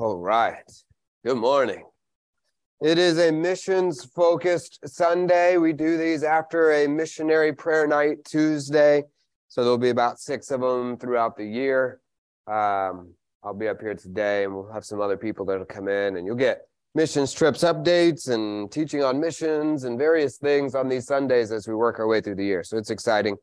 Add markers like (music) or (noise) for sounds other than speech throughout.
All right. Good morning. It is a missions focused Sunday. We do these after a missionary prayer night Tuesday. So there'll be about six of them throughout the year. Um, I'll be up here today and we'll have some other people that'll come in and you'll get missions trips updates and teaching on missions and various things on these Sundays as we work our way through the year. So it's exciting.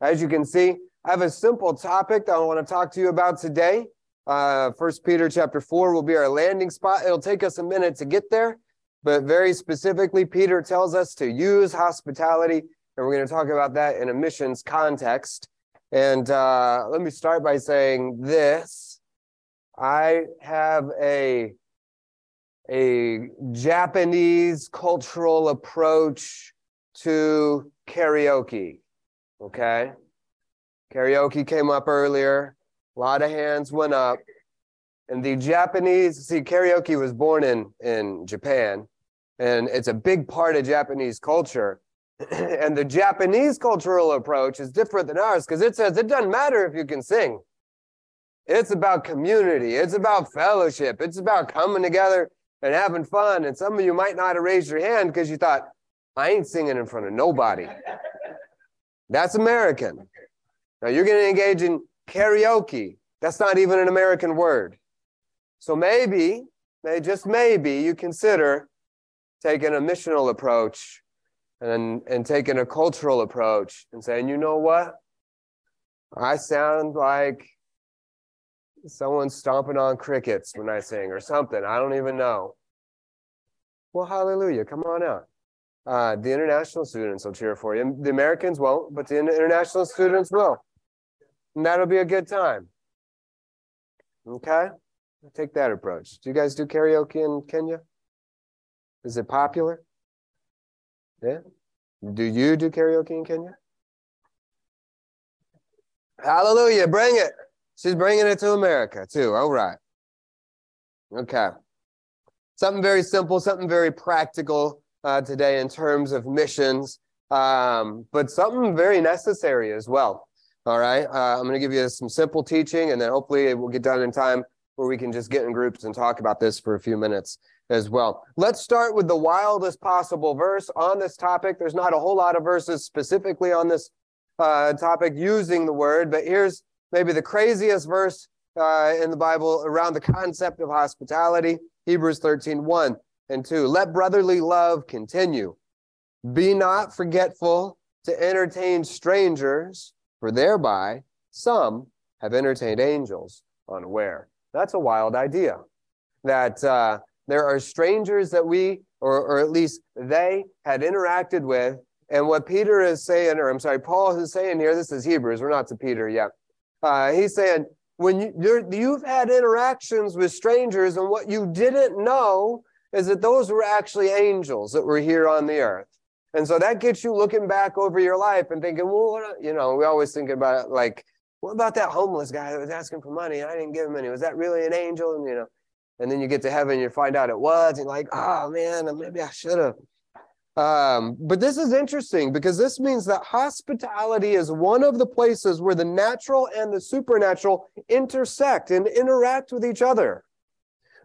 As you can see, I have a simple topic that I want to talk to you about today. Uh, First Peter chapter four will be our landing spot. It'll take us a minute to get there, but very specifically, Peter tells us to use hospitality, and we're going to talk about that in a missions context. And uh, let me start by saying this: I have a a Japanese cultural approach to karaoke. Okay, karaoke came up earlier. A lot of hands went up. And the Japanese, see, karaoke was born in, in Japan, and it's a big part of Japanese culture. (clears throat) and the Japanese cultural approach is different than ours because it says it doesn't matter if you can sing. It's about community, it's about fellowship, it's about coming together and having fun. And some of you might not have raised your hand because you thought, I ain't singing in front of nobody. That's American. Now you're going to engage in karaoke. That's not even an American word. So maybe, may just maybe, you consider taking a missional approach and, and taking a cultural approach and saying, you know what? I sound like someone stomping on crickets when I sing or something. I don't even know. Well, hallelujah. Come on out. Uh, the international students will cheer for you. The Americans won't, but the international students will. And that'll be a good time. Okay? Take that approach. Do you guys do karaoke in Kenya? Is it popular? Yeah? Do you do karaoke in Kenya? Hallelujah. Bring it. She's bringing it to America too. All right. Okay. Something very simple, something very practical uh, today in terms of missions, um, but something very necessary as well. All right. Uh, I'm going to give you some simple teaching, and then hopefully we'll get done in time where we can just get in groups and talk about this for a few minutes as well. Let's start with the wildest possible verse on this topic. There's not a whole lot of verses specifically on this uh, topic using the word, but here's maybe the craziest verse uh, in the Bible around the concept of hospitality Hebrews 13 1 and 2. Let brotherly love continue. Be not forgetful to entertain strangers for thereby some have entertained angels unaware. That's a wild idea. That uh, there are strangers that we, or, or at least they, had interacted with. And what Peter is saying, or I'm sorry, Paul is saying here, this is Hebrews, we're not to Peter yet. Uh, he's saying, when you, you've had interactions with strangers, and what you didn't know is that those were actually angels that were here on the earth. And so that gets you looking back over your life and thinking, well, you know, we always think about like, what about that homeless guy that was asking for money? I didn't give him any. Was that really an angel? And you know, and then you get to heaven, you find out it was, and like, oh man, maybe I should have. Um, but this is interesting because this means that hospitality is one of the places where the natural and the supernatural intersect and interact with each other.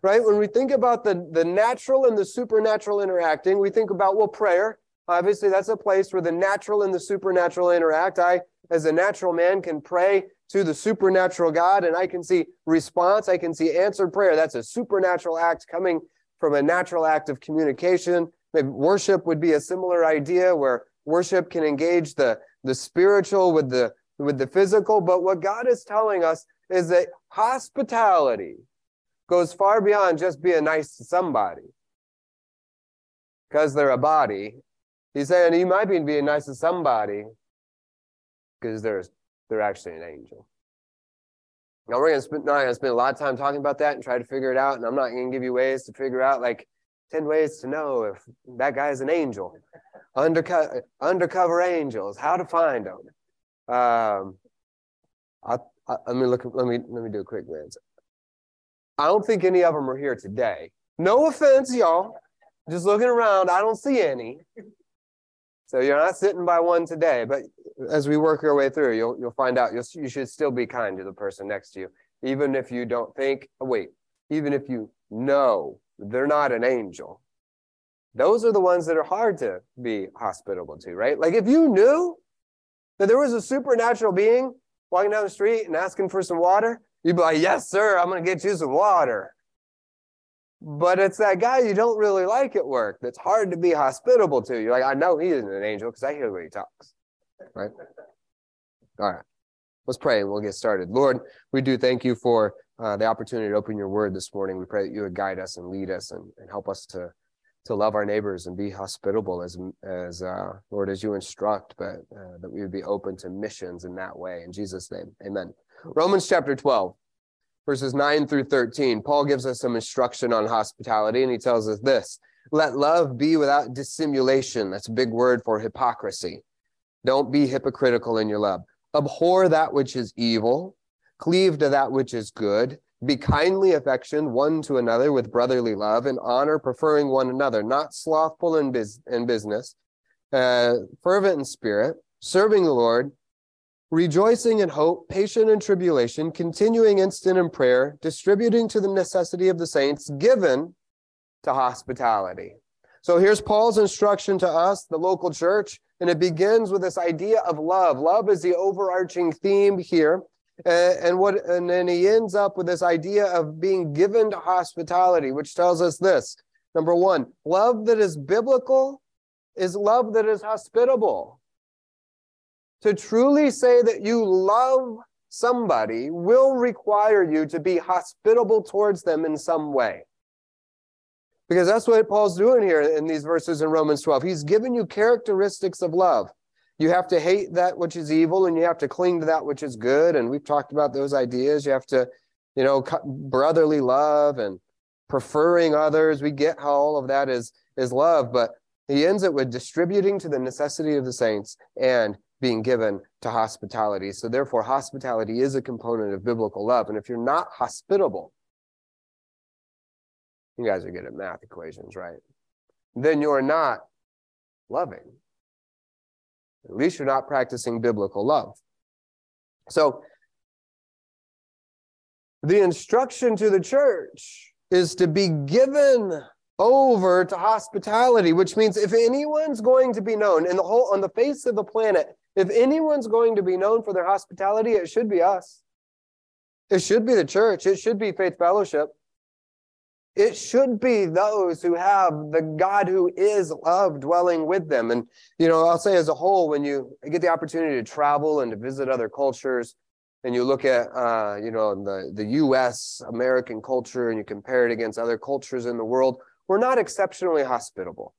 Right? When we think about the, the natural and the supernatural interacting, we think about, well, prayer. Obviously, that's a place where the natural and the supernatural interact. I, as a natural man, can pray to the supernatural God and I can see response. I can see answered prayer. That's a supernatural act coming from a natural act of communication. Maybe worship would be a similar idea where worship can engage the, the spiritual with the, with the physical. But what God is telling us is that hospitality goes far beyond just being nice to somebody because they're a body He's saying you might be being nice to somebody because they're, they're actually an angel. Now we're gonna spend not gonna spend a lot of time talking about that and try to figure it out. And I'm not gonna give you ways to figure out like 10 ways to know if that guy is an angel. Undercover undercover angels, how to find them. Um I, I, let me look let me let me do a quick glance. I don't think any of them are here today. No offense, y'all. Just looking around, I don't see any. So you're not sitting by one today, but as we work our way through, you'll you'll find out you'll, you should still be kind to the person next to you, even if you don't think. Oh, wait, even if you know they're not an angel. Those are the ones that are hard to be hospitable to, right? Like if you knew that there was a supernatural being walking down the street and asking for some water, you'd be like, yes, sir, I'm going to get you some water. But it's that guy you don't really like at work that's hard to be hospitable to. You're like, I know he isn't an angel because I hear way he talks, right? All right. Let's pray and we'll get started. Lord, we do thank you for uh, the opportunity to open your word this morning. We pray that you would guide us and lead us and, and help us to, to love our neighbors and be hospitable as, as uh, Lord, as you instruct, but uh, that we would be open to missions in that way. In Jesus' name, amen. Romans chapter 12, verses 9 through 13. Paul gives us some instruction on hospitality, and he tells us this Let love be without dissimulation. That's a big word for hypocrisy. Don't be hypocritical in your love. Abhor that which is evil, cleave to that which is good, be kindly affectioned one to another with brotherly love and honor, preferring one another, not slothful in, biz- in business, uh, fervent in spirit, serving the Lord, rejoicing in hope, patient in tribulation, continuing instant in prayer, distributing to the necessity of the saints, given to hospitality. So here's Paul's instruction to us, the local church. And it begins with this idea of love. Love is the overarching theme here. Uh, and what and then he ends up with this idea of being given to hospitality, which tells us this. Number one, love that is biblical is love that is hospitable. To truly say that you love somebody will require you to be hospitable towards them in some way. Because that's what Paul's doing here in these verses in Romans 12. He's given you characteristics of love. You have to hate that which is evil and you have to cling to that which is good. And we've talked about those ideas. You have to, you know, brotherly love and preferring others. We get how all of that is, is love, but he ends it with distributing to the necessity of the saints and being given to hospitality. So therefore, hospitality is a component of biblical love. And if you're not hospitable, you guys are good at math equations, right? Then you're not loving. At least you're not practicing biblical love. So, the instruction to the church is to be given over to hospitality, which means if anyone's going to be known in the whole on the face of the planet, if anyone's going to be known for their hospitality, it should be us. It should be the church. It should be faith fellowship. It should be those who have the God who is love dwelling with them. And, you know, I'll say as a whole, when you get the opportunity to travel and to visit other cultures, and you look at, uh, you know, the, the US American culture and you compare it against other cultures in the world, we're not exceptionally hospitable.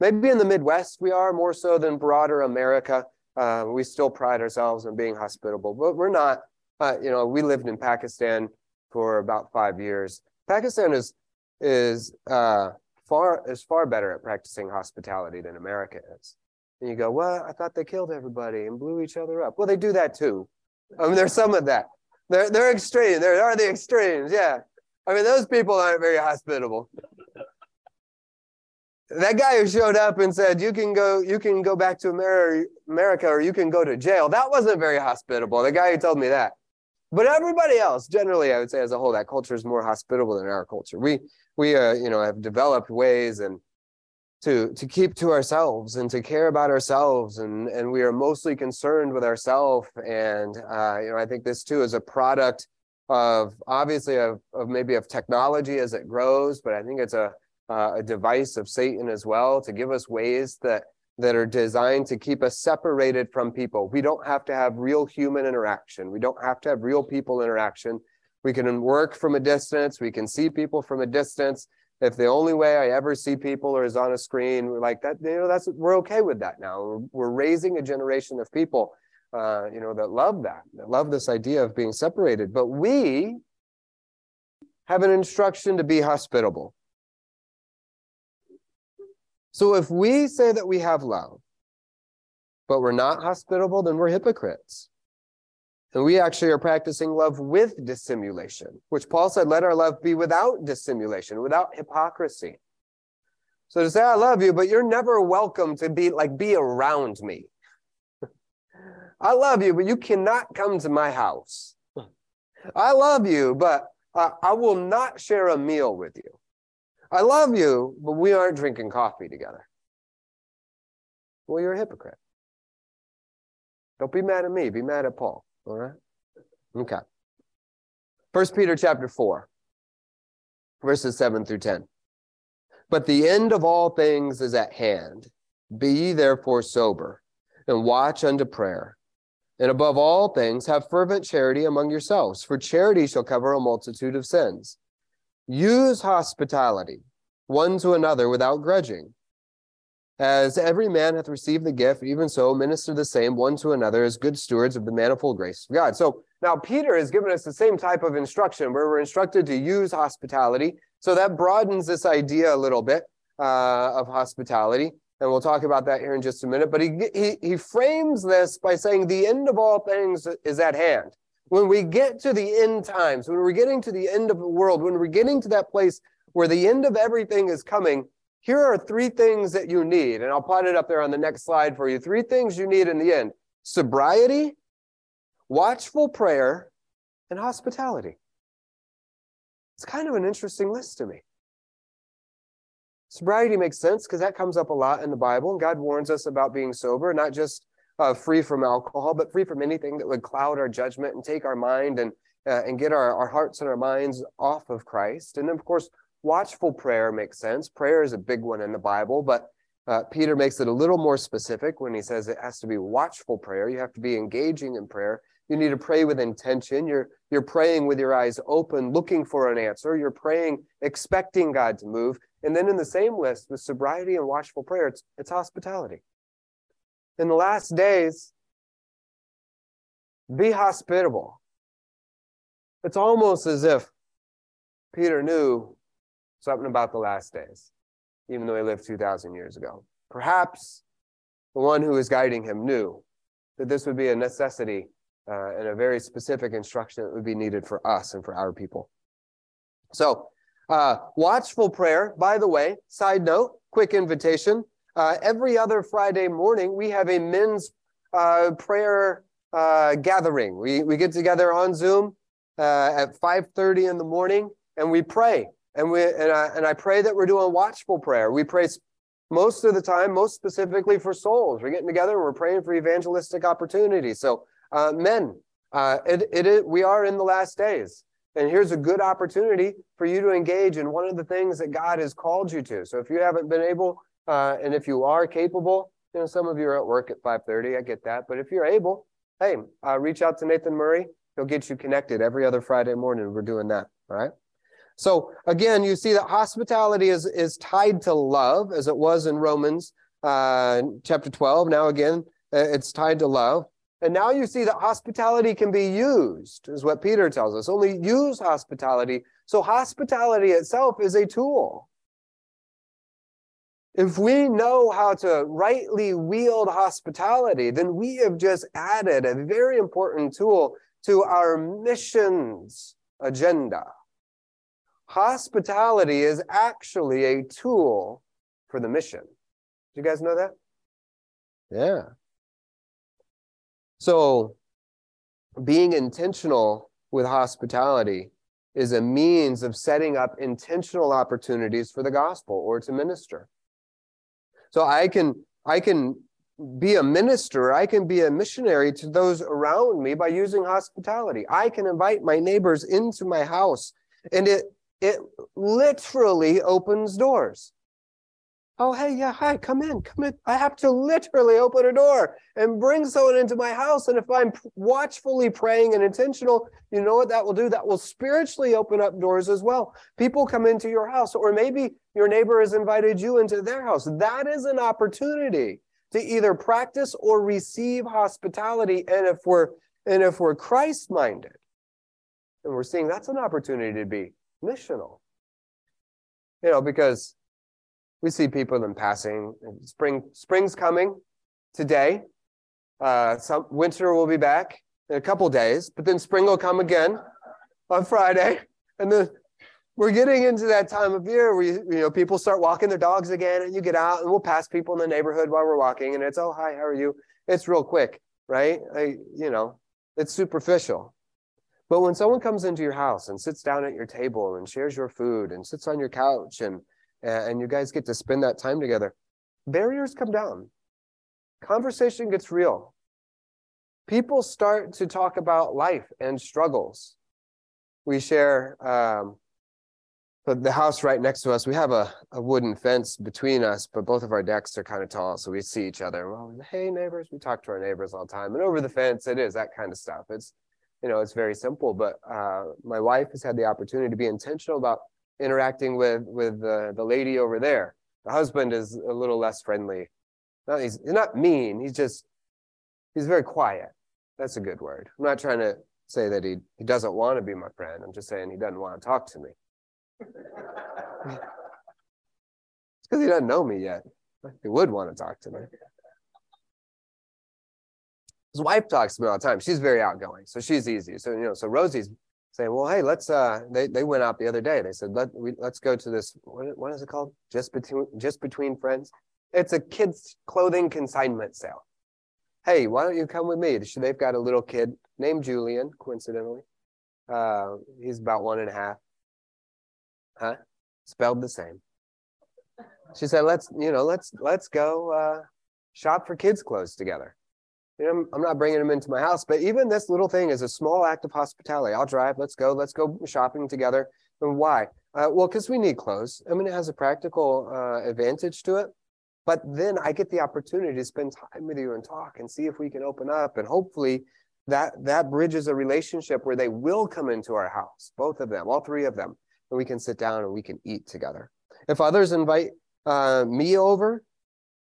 Maybe in the Midwest, we are more so than broader America. Uh, we still pride ourselves on being hospitable, but we're not. Uh, you know, we lived in Pakistan for about five years. Pakistan is is uh, far is far better at practicing hospitality than America is. And you go, well, I thought they killed everybody and blew each other up. Well, they do that too. I mean, there's some of that. They're they're extreme. There are the extremes. Yeah. I mean, those people aren't very hospitable. That guy who showed up and said, "You can go, you can go back to America, or you can go to jail." That wasn't very hospitable. The guy who told me that. But everybody else, generally, I would say as a whole, that culture is more hospitable than our culture. We we uh, you know have developed ways and to to keep to ourselves and to care about ourselves and and we are mostly concerned with ourselves and uh, you know I think this too is a product of obviously of, of maybe of technology as it grows but I think it's a uh, a device of Satan as well to give us ways that that are designed to keep us separated from people. We don't have to have real human interaction. We don't have to have real people interaction we can work from a distance. We can see people from a distance. If the only way I ever see people is on a screen, we're like that, you know, that's we're okay with that now. We're, we're raising a generation of people, uh, you know, that love that, that love this idea of being separated. But we have an instruction to be hospitable. So if we say that we have love, but we're not hospitable, then we're hypocrites. And we actually are practicing love with dissimulation, which Paul said, let our love be without dissimulation, without hypocrisy. So to say, I love you, but you're never welcome to be like, be around me. (laughs) I love you, but you cannot come to my house. I love you, but uh, I will not share a meal with you. I love you, but we aren't drinking coffee together. Well, you're a hypocrite. Don't be mad at me. Be mad at Paul. All right? Okay. First Peter chapter 4, verses 7 through 10. But the end of all things is at hand. Be ye therefore sober, and watch unto prayer. And above all things, have fervent charity among yourselves, for charity shall cover a multitude of sins. Use hospitality one to another without grudging. As every man hath received the gift, even so minister the same one to another as good stewards of the manifold grace of God. So now Peter has given us the same type of instruction where we're instructed to use hospitality. So that broadens this idea a little bit uh, of hospitality. And we'll talk about that here in just a minute. But he, he, he frames this by saying the end of all things is at hand. When we get to the end times, when we're getting to the end of the world, when we're getting to that place where the end of everything is coming, here are three things that you need. And I'll plot it up there on the next slide for you. Three things you need in the end sobriety, watchful prayer, and hospitality. It's kind of an interesting list to me. Sobriety makes sense because that comes up a lot in the Bible. And God warns us about being sober, not just uh, free from alcohol, but free from anything that would cloud our judgment and take our mind and, uh, and get our, our hearts and our minds off of Christ. And then, of course, Watchful prayer makes sense. Prayer is a big one in the Bible, but uh, Peter makes it a little more specific when he says it has to be watchful prayer. You have to be engaging in prayer. You need to pray with intention. You're, you're praying with your eyes open, looking for an answer. You're praying, expecting God to move. And then in the same list with sobriety and watchful prayer, it's, it's hospitality. In the last days, be hospitable. It's almost as if Peter knew something about the last days, even though he lived 2,000 years ago. Perhaps the one who was guiding him knew that this would be a necessity uh, and a very specific instruction that would be needed for us and for our people. So, uh, watchful prayer, by the way, side note, quick invitation. Uh, every other Friday morning, we have a men's uh, prayer uh, gathering. We, we get together on Zoom uh, at 5.30 in the morning and we pray. And we and I and I pray that we're doing watchful prayer. We pray most of the time, most specifically for souls. We're getting together and we're praying for evangelistic opportunities. So, uh, men, uh, it, it we are in the last days. And here's a good opportunity for you to engage in one of the things that God has called you to. So if you haven't been able, uh, and if you are capable, you know, some of you are at work at 5:30. I get that, but if you're able, hey, uh, reach out to Nathan Murray. He'll get you connected every other Friday morning. We're doing that. All right. So again, you see that hospitality is, is tied to love, as it was in Romans uh, chapter 12. Now again, uh, it's tied to love. And now you see that hospitality can be used, is what Peter tells us. Only use hospitality. So hospitality itself is a tool. If we know how to rightly wield hospitality, then we have just added a very important tool to our missions agenda. Hospitality is actually a tool for the mission. Do you guys know that? Yeah. So, being intentional with hospitality is a means of setting up intentional opportunities for the gospel or to minister. So I can I can be a minister, I can be a missionary to those around me by using hospitality. I can invite my neighbors into my house and it it literally opens doors. Oh, hey, yeah, hi, come in, come in. I have to literally open a door and bring someone into my house. And if I'm watchfully praying and intentional, you know what that will do? That will spiritually open up doors as well. People come into your house, or maybe your neighbor has invited you into their house. That is an opportunity to either practice or receive hospitality. And if we're and if we're Christ-minded, and we're seeing that's an opportunity to be missional. You know, because we see people in passing. Spring, spring's coming today. Uh, some winter will be back in a couple days, but then spring will come again on Friday, and then we're getting into that time of year where you, know people start walking their dogs again, and you get out, and we'll pass people in the neighborhood while we're walking, and it's oh hi, how are you? It's real quick, right? I, you know, it's superficial. But when someone comes into your house and sits down at your table and shares your food and sits on your couch and and you guys get to spend that time together, barriers come down. Conversation gets real. People start to talk about life and struggles. We share um, the house right next to us. We have a, a wooden fence between us, but both of our decks are kind of tall, so we see each other. Well, hey neighbors, we talk to our neighbors all the time. And over the fence, it is that kind of stuff. It's you know, it's very simple. But uh, my wife has had the opportunity to be intentional about interacting with with the, the lady over there. The husband is a little less friendly. No, he's, he's not mean. He's just he's very quiet. That's a good word. I'm not trying to say that he he doesn't want to be my friend. I'm just saying he doesn't want to talk to me. it's because he doesn't know me yet. He would want to talk to me. His wife talks to me all the time. She's very outgoing, so she's easy. So you know, so Rosie's saying, "Well, hey, let's." Uh, they they went out the other day. They said, "Let we let's go to this. What what is it called? Just between just between friends. It's a kids clothing consignment sale. Hey, why don't you come with me? They've got a little kid named Julian, coincidentally. Uh, he's about one and a half. Huh? Spelled the same. She said, "Let's you know, let's let's go uh, shop for kids' clothes together." I'm not bringing them into my house, but even this little thing is a small act of hospitality. I'll drive. Let's go. Let's go shopping together. And why? Uh, well, because we need clothes. I mean, it has a practical uh, advantage to it. But then I get the opportunity to spend time with you and talk and see if we can open up. And hopefully that that bridges a relationship where they will come into our house, both of them, all three of them, and we can sit down and we can eat together. If others invite uh, me over,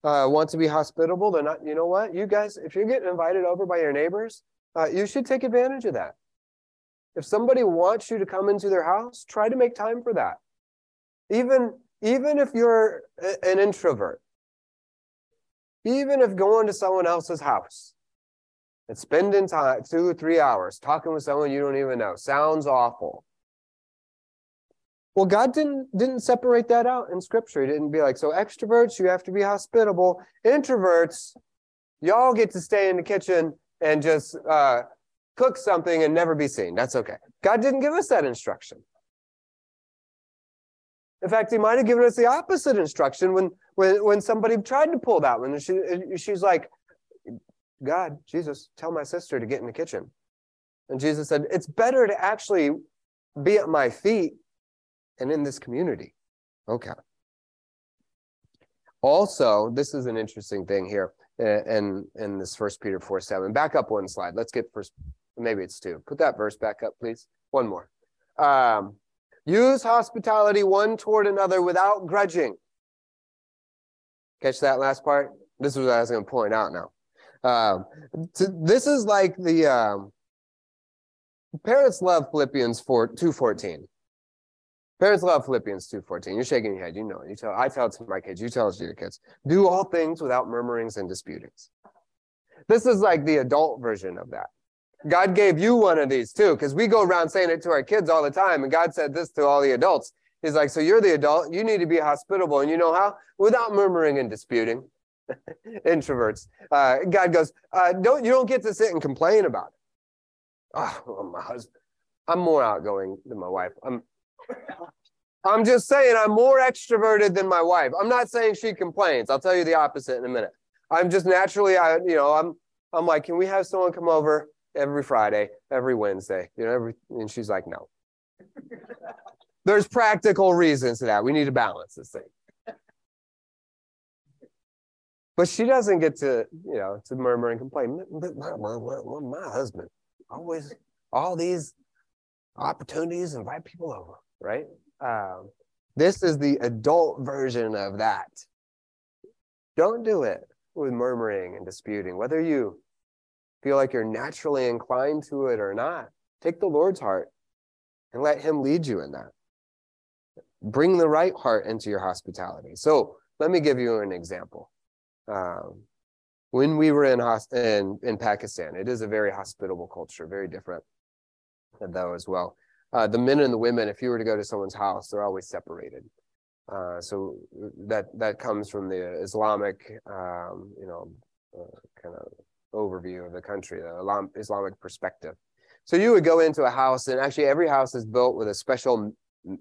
uh, want to be hospitable, they're not, you know what? You guys, if you're getting invited over by your neighbors, uh, you should take advantage of that. If somebody wants you to come into their house, try to make time for that. Even, even if you're a, an introvert, even if going to someone else's house and spending time, two or three hours talking with someone you don't even know, sounds awful. Well, God didn't didn't separate that out in scripture. He didn't be like, so extroverts, you have to be hospitable. Introverts, y'all get to stay in the kitchen and just uh, cook something and never be seen. That's okay. God didn't give us that instruction. In fact, he might have given us the opposite instruction when when when somebody tried to pull that one. She she's like, God, Jesus, tell my sister to get in the kitchen. And Jesus said, it's better to actually be at my feet and in this community. Okay. Also, this is an interesting thing here in, in this first Peter 4 7. Back up one slide. Let's get first, maybe it's two. Put that verse back up, please. One more. Um, use hospitality one toward another without grudging. Catch that last part? This is what I was going to point out now. Um, to, this is like the um, parents love Philippians 4, 2.14. Parents love Philippians 2.14. You're shaking your head. You know it. You tell, I tell it to my kids. You tell it to your kids. Do all things without murmurings and disputings. This is like the adult version of that. God gave you one of these too, because we go around saying it to our kids all the time. And God said this to all the adults. He's like, so you're the adult. You need to be hospitable. And you know how? Without murmuring and disputing. (laughs) Introverts. Uh, God goes, uh, don't, you don't get to sit and complain about it. Oh, my husband. I'm more outgoing than my wife. I'm I'm just saying I'm more extroverted than my wife. I'm not saying she complains. I'll tell you the opposite in a minute. I'm just naturally, I, you know, I'm, I'm like, can we have someone come over every Friday, every Wednesday? You know, every, and she's like, no. (laughs) There's practical reasons to that. We need to balance this thing. But she doesn't get to, you know, to murmur and complain. But my, my, my, my husband always, all these opportunities, invite people over right? Um, this is the adult version of that. Don't do it with murmuring and disputing, whether you feel like you're naturally inclined to it or not. Take the Lord's heart and let Him lead you in that. Bring the right heart into your hospitality. So let me give you an example. Um, when we were in, in in Pakistan, it is a very hospitable culture, very different though as well uh, the men and the women, if you were to go to someone's house, they're always separated. Uh, so that that comes from the Islamic, um, you know, uh, kind of overview of the country, the Islamic perspective. So you would go into a house, and actually every house is built with a special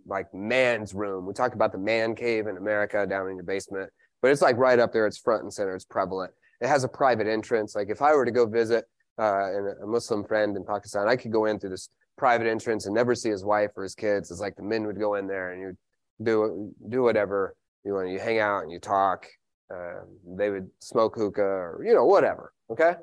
like man's room. We talk about the man cave in America down in your basement, but it's like right up there. It's front and center. It's prevalent. It has a private entrance. Like if I were to go visit uh, a Muslim friend in Pakistan, I could go in through this private entrance and never see his wife or his kids. It's like the men would go in there and you do do whatever you want. You hang out and you talk. Uh, they would smoke hookah or you know whatever. Okay.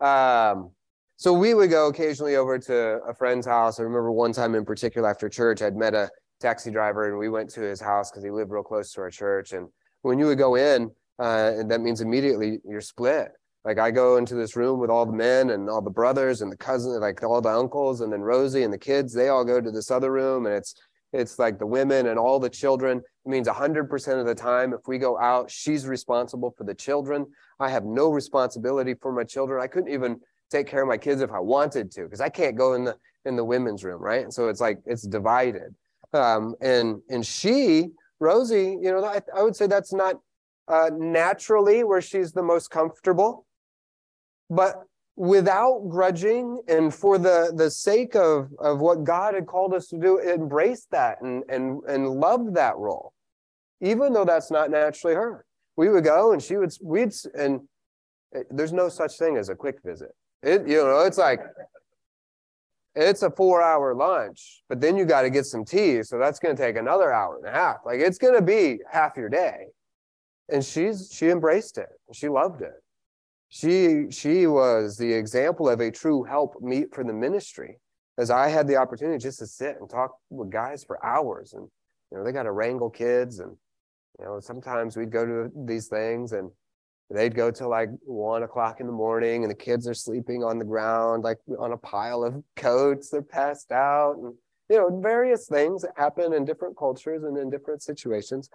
Um, so we would go occasionally over to a friend's house. I remember one time in particular after church, I'd met a taxi driver and we went to his house because he lived real close to our church. And when you would go in, uh, that means immediately you're split. Like I go into this room with all the men and all the brothers and the cousins, like all the uncles, and then Rosie and the kids. They all go to this other room, and it's it's like the women and all the children. It means 100% of the time, if we go out, she's responsible for the children. I have no responsibility for my children. I couldn't even take care of my kids if I wanted to, because I can't go in the in the women's room, right? So it's like it's divided. Um, and and she, Rosie, you know, I, I would say that's not uh, naturally where she's the most comfortable, but without grudging and for the the sake of of what God had called us to do, embrace that and and and love that role, even though that's not naturally her. We would go and she would we'd and eh, there's no such thing as a quick visit. It, you know, it's like it's a four hour lunch, but then you got to get some tea. So that's going to take another hour and a half. Like it's going to be half your day. And she's, she embraced it. She loved it. She, she was the example of a true help meet for the ministry as I had the opportunity just to sit and talk with guys for hours and, you know, they got to wrangle kids and, you know, sometimes we'd go to these things and they'd go till like one o'clock in the morning and the kids are sleeping on the ground like on a pile of coats they're passed out and you know various things that happen in different cultures and in different situations.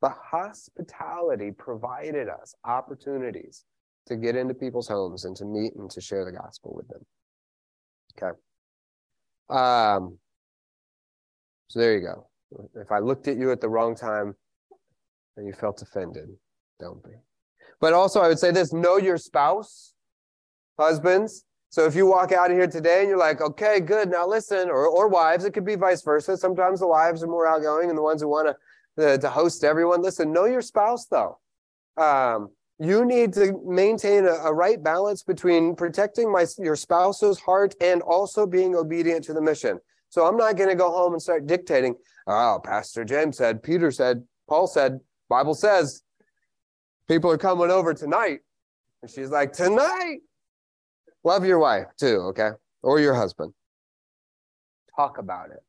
But hospitality provided us opportunities to get into people's homes and to meet and to share the gospel with them okay um so there you go if i looked at you at the wrong time and you felt offended don't be but also, I would say this know your spouse, husbands. So if you walk out of here today and you're like, okay, good, now listen, or, or wives, it could be vice versa. Sometimes the wives are more outgoing and the ones who want to, to host everyone. Listen, know your spouse though. Um, you need to maintain a, a, right balance between protecting my your spouse's heart and also being obedient to the mission. So I'm not going to go home and start dictating. Oh, Pastor James said, Peter said, Paul said, Bible says, people are coming over tonight. And she's like, tonight. Love your wife too, okay? Or your husband. Talk about it.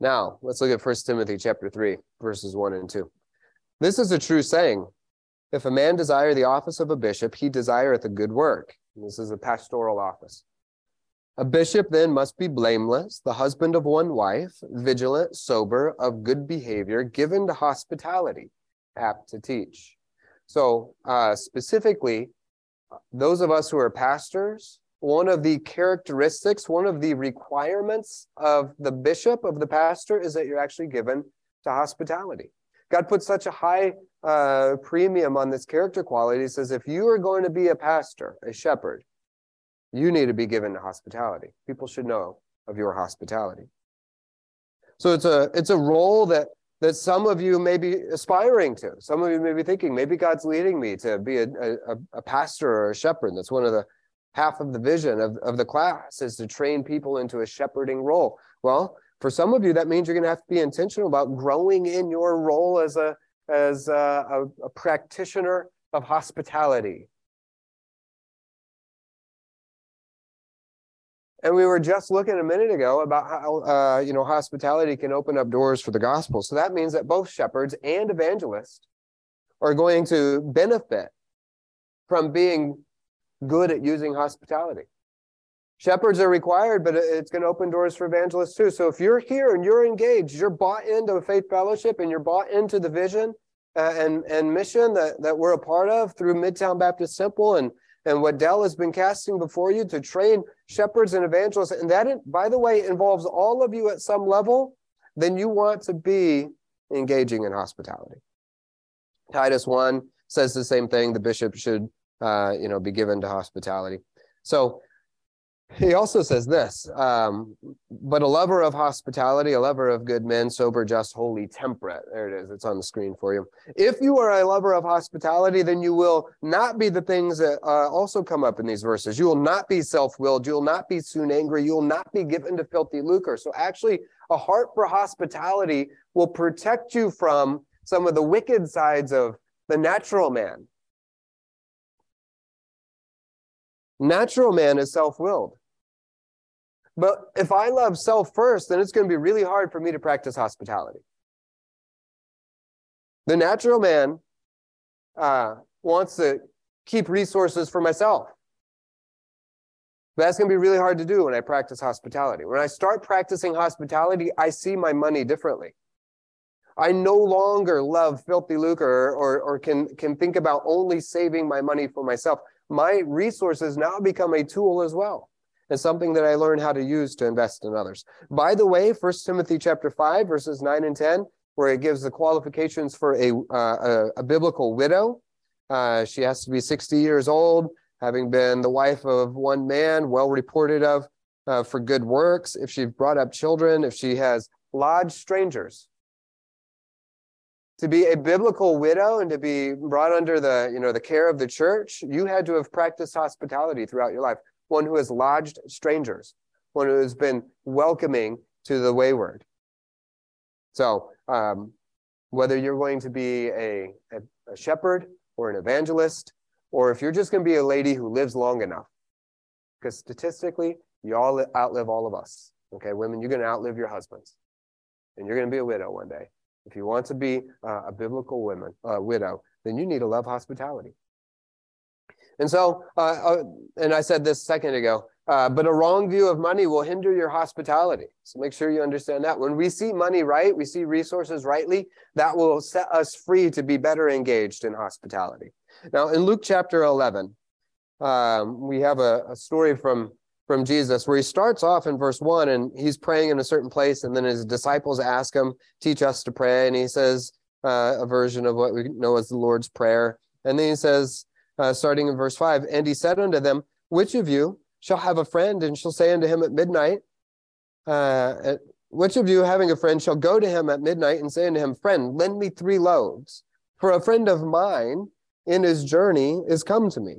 Now, let's look at First Timothy chapter 3, verses 1 and 2. This is a true saying. If a man desire the office of a bishop, he desireth a good work. And This is a pastoral office. A bishop then must be blameless, the husband of one wife, vigilant, sober, of good behavior, given to hospitality apt to teach. So, uh, specifically, those of us who are pastors, one of the characteristics, one of the requirements of the bishop, of the pastor, is that you're actually given to hospitality. God puts such a high uh, premium on this character quality. He says, if you are going to be a pastor, a shepherd, you need to be given to hospitality. People should know of your hospitality. So it's a it's a role that that some of you may be aspiring to. Some of you may be thinking, maybe God's leading me to be a, a, a pastor or a shepherd. That's one of the half of the vision of, of the class is to train people into a shepherding role. Well, for some of you, that means you're going to have to be intentional about growing in your role as a as a, a, a practitioner of hospitality, And we were just looking a minute ago about how uh, you know hospitality can open up doors for the gospel. So that means that both shepherds and evangelists are going to benefit from being good at using hospitality. Shepherds are required, but it's going to open doors for evangelists too. So if you're here and you're engaged, you're bought into a faith fellowship and you're bought into the vision uh, and, and mission that, that we're a part of through Midtown Baptist Temple and and what Dell has been casting before you to train shepherds and evangelists, and that, by the way, involves all of you at some level, then you want to be engaging in hospitality. Titus 1 says the same thing. The bishop should, uh, you know, be given to hospitality. So He also says this, um, but a lover of hospitality, a lover of good men, sober, just, holy, temperate. There it is. It's on the screen for you. If you are a lover of hospitality, then you will not be the things that uh, also come up in these verses. You will not be self willed. You will not be soon angry. You will not be given to filthy lucre. So, actually, a heart for hospitality will protect you from some of the wicked sides of the natural man. Natural man is self willed. But if I love self first, then it's going to be really hard for me to practice hospitality. The natural man uh, wants to keep resources for myself. But that's going to be really hard to do when I practice hospitality. When I start practicing hospitality, I see my money differently. I no longer love filthy lucre or, or, or can, can think about only saving my money for myself. My resources now become a tool as well and something that I learn how to use to invest in others. By the way, First Timothy chapter 5, verses 9 and 10, where it gives the qualifications for a, uh, a, a, biblical widow. Uh, she has to be 60 years old, having been the wife of one man, well reported of uh, for good works, if she brought up children, if she has lodged strangers. To be a biblical widow and to be brought under the, you know, the care of the church, you had to have practiced hospitality throughout your life one who has lodged strangers, one who has been welcoming to the wayward. So, um, whether you're going to be a, a, a shepherd or an evangelist, or if you're just going to be a lady who lives long enough, because statistically, you all outlive all of us. Okay, women, you're going to outlive your husbands, and you're going to be a widow one day. If you want to be uh, a biblical woman, uh, widow, then you need to love hospitality. And so, uh, uh, and I said this second ago, uh, but a wrong view of money will hinder your hospitality. So make sure you understand that. When we see money right, we see resources rightly, that will set us free to be better engaged in hospitality. Now, in Luke chapter 11, um, we have a, a story from from Jesus where he starts off in verse 1 and he's praying in a certain place and then his disciples ask him teach us to pray and he says uh, a version of what we know as the lord's prayer and then he says uh, starting in verse 5. And he said unto them, Which of you shall have a friend and shall say unto him at midnight, uh, which of you having a friend shall go to him at midnight and say unto him, Friend, lend me three loaves, for a friend of mine in his journey is come to me,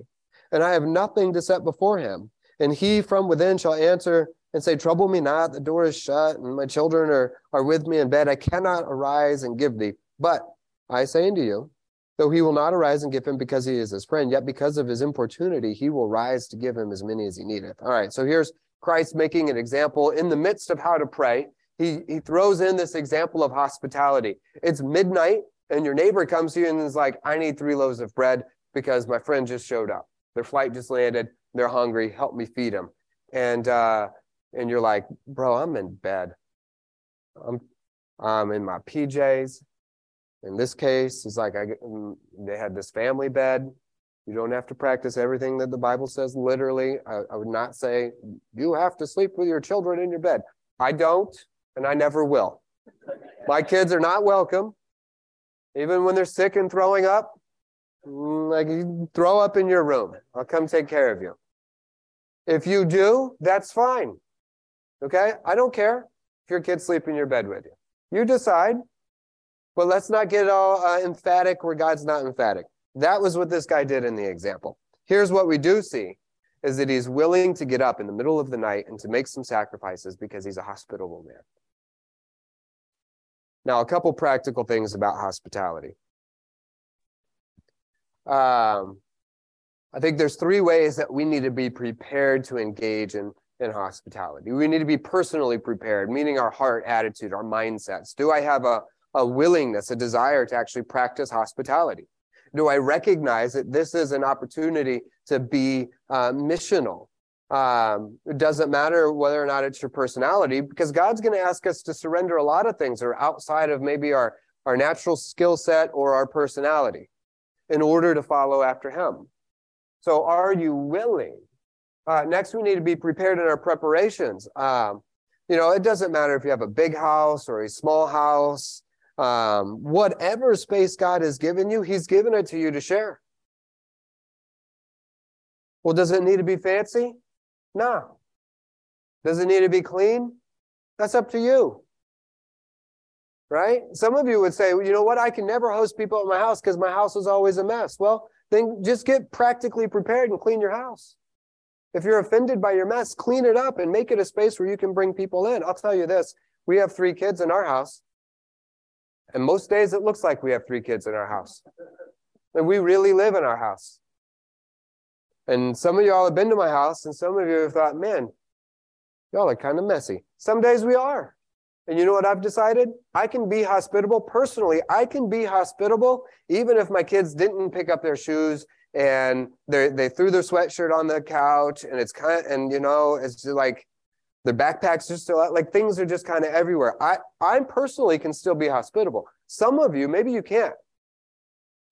and I have nothing to set before him. And he from within shall answer and say, Trouble me not, the door is shut, and my children are, are with me in bed. I cannot arise and give thee. But I say unto you, Though he will not arise and give him because he is his friend, yet because of his importunity, he will rise to give him as many as he needeth. All right, so here's Christ making an example in the midst of how to pray. He, he throws in this example of hospitality. It's midnight, and your neighbor comes to you and is like, I need three loaves of bread because my friend just showed up. Their flight just landed. They're hungry. Help me feed them. And, uh, and you're like, bro, I'm in bed. I'm, I'm in my PJs. In this case, it's like I, mm, they had this family bed. You don't have to practice everything that the Bible says literally. I, I would not say you have to sleep with your children in your bed. I don't, and I never will. My kids are not welcome, even when they're sick and throwing up. Mm, like you throw up in your room. I'll come take care of you. If you do, that's fine. Okay? I don't care if your kids sleep in your bed with you. You decide. But let's not get all uh, emphatic where God's not emphatic. That was what this guy did in the example. Here's what we do see is that he's willing to get up in the middle of the night and to make some sacrifices because he's a hospitable man. Now, a couple practical things about hospitality. Um, I think there's three ways that we need to be prepared to engage in, in hospitality. We need to be personally prepared, meaning our heart attitude, our mindsets. Do I have a, a willingness, a desire to actually practice hospitality? Do I recognize that this is an opportunity to be uh, missional? Um, it doesn't matter whether or not it's your personality, because God's going to ask us to surrender a lot of things that are outside of maybe our, our natural skill set or our personality in order to follow after Him. So, are you willing? Uh, next, we need to be prepared in our preparations. Um, you know, it doesn't matter if you have a big house or a small house um, whatever space God has given you, He's given it to you to share. Well, does it need to be fancy? No. Does it need to be clean? That's up to you. Right? Some of you would say, well, you know what? I can never host people at my house because my house is always a mess. Well, then just get practically prepared and clean your house. If you're offended by your mess, clean it up and make it a space where you can bring people in. I'll tell you this we have three kids in our house. And most days it looks like we have three kids in our house. And we really live in our house. And some of y'all have been to my house, and some of you have thought, man, y'all are kind of messy. Some days we are. And you know what I've decided? I can be hospitable personally. I can be hospitable even if my kids didn't pick up their shoes and they they threw their sweatshirt on the couch and it's kind of and you know it's like their backpacks are still out, like things are just kind of everywhere. I I personally can still be hospitable. Some of you maybe you can't.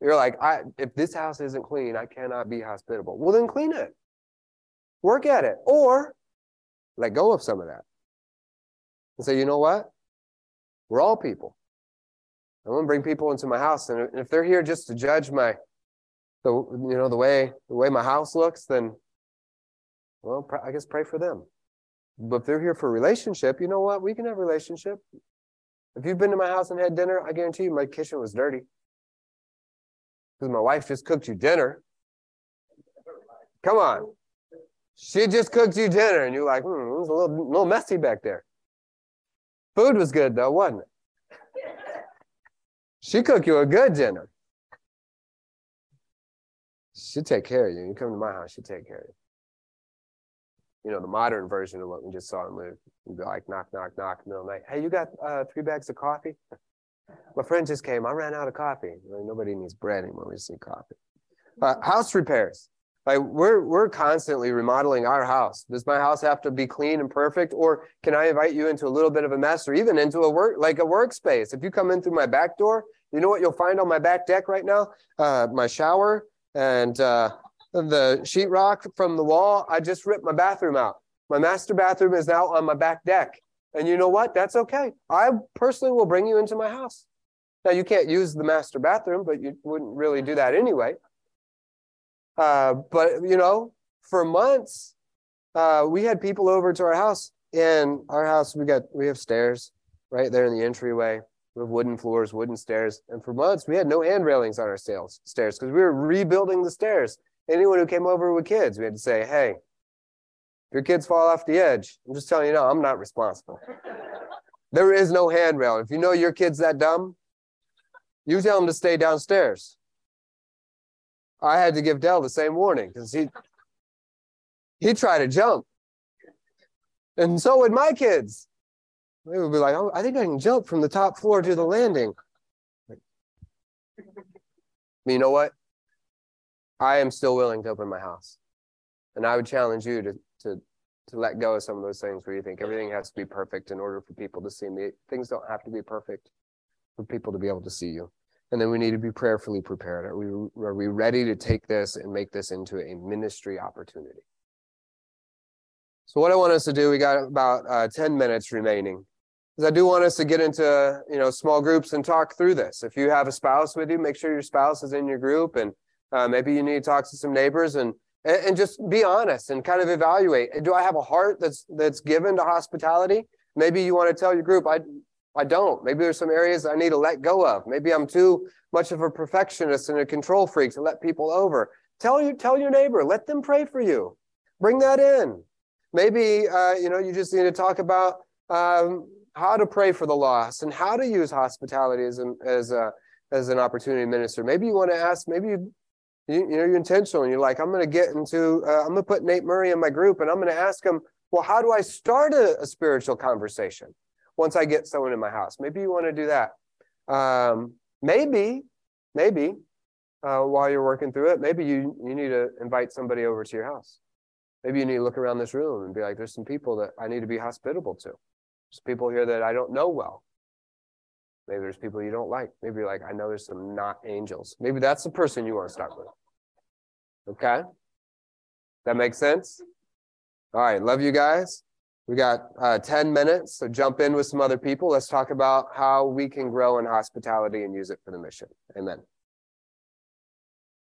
You're like, I if this house isn't clean, I cannot be hospitable. Well, then clean it. Work at it. Or let go of some of that. And say, you know what? We're all people. I'm gonna bring people into my house. And if they're here just to judge my the you know the way the way my house looks, then well, I guess pray for them. But if they're here for relationship, you know what? We can have relationship. If you've been to my house and had dinner, I guarantee you my kitchen was dirty because my wife just cooked you dinner. Come on. She just cooked you dinner, and you're like, hmm, it was a little, little messy back there. Food was good, though, wasn't it? She cooked you a good dinner. She'll take care of you. You come to my house, she'll take care of you. You know, the modern version of what we just saw in Luke. You'd be like, knock, knock, knock, middle of the night. Hey, you got uh, three bags of coffee? (laughs) My friend just came. I ran out of coffee. Nobody needs bread anymore. We just need coffee. Uh, house repairs. Like we're we're constantly remodeling our house. Does my house have to be clean and perfect, or can I invite you into a little bit of a mess, or even into a work like a workspace? If you come in through my back door, you know what you'll find on my back deck right now? Uh, my shower and uh, the sheetrock from the wall. I just ripped my bathroom out. My master bathroom is now on my back deck. And you know what? That's okay. I personally will bring you into my house. Now, you can't use the master bathroom, but you wouldn't really do that anyway. Uh, but, you know, for months, uh, we had people over to our house. In our house, we got we have stairs right there in the entryway. We have wooden floors, wooden stairs. And for months, we had no hand railings on our stairs stairs, because we were rebuilding the stairs. Anyone who came over with kids, we had to say, hey, if your kids fall off the edge, I'm just telling you now, I'm not responsible. there is no handrail. If you know your kid's that dumb, you tell them to stay downstairs. I had to give Dell the same warning because he he tried to jump. And so would my kids. They would be like, oh, I think I can jump from the top floor to the landing. you know what? I am still willing to open my house. And I would challenge you to to to let go of some of those things where you think everything has to be perfect in order for people to see me. Things don't have to be perfect for people to be able to see you. And then we need to be prayerfully prepared. Are we are we ready to take this and make this into a ministry opportunity? So what I want us to do, we got about uh, 10 minutes remaining. Because I do want us to get into you know small groups and talk through this. If you have a spouse with you, make sure your spouse is in your group, and uh, maybe you need to talk to some neighbors and and, and just be honest and kind of evaluate. Do I have a heart that's that's given to hospitality? Maybe you want to tell your group, I I don't. Maybe there's some areas I need to let go of. Maybe I'm too much of a perfectionist and a control freak to let people over. Tell you tell your neighbor, let them pray for you. Bring that in. Maybe uh, you know you just need to talk about um, how to pray for the lost and how to use hospitality as an as a as an opportunity minister. Maybe you want to ask. Maybe you you, you know, you're intentional and you're like, I'm going to get into, uh, I'm going to put Nate Murray in my group and I'm going to ask him, well, how do I start a, a, spiritual conversation once I get someone in my house? Maybe you want to do that. Um, maybe, maybe uh, while you're working through it, maybe you, you need to invite somebody over to your house. Maybe you need to look around this room and be like, there's some people that I need to be hospitable to. There's people here that I don't know well. Maybe there's people you don't like. Maybe you're like, I know there's some not angels. Maybe that's the person you want to start with. Okay? That makes sense? All right. Love you guys. We got uh, 10 minutes, so jump in with some other people. Let's talk about how we can grow in hospitality and use it for the mission. Amen.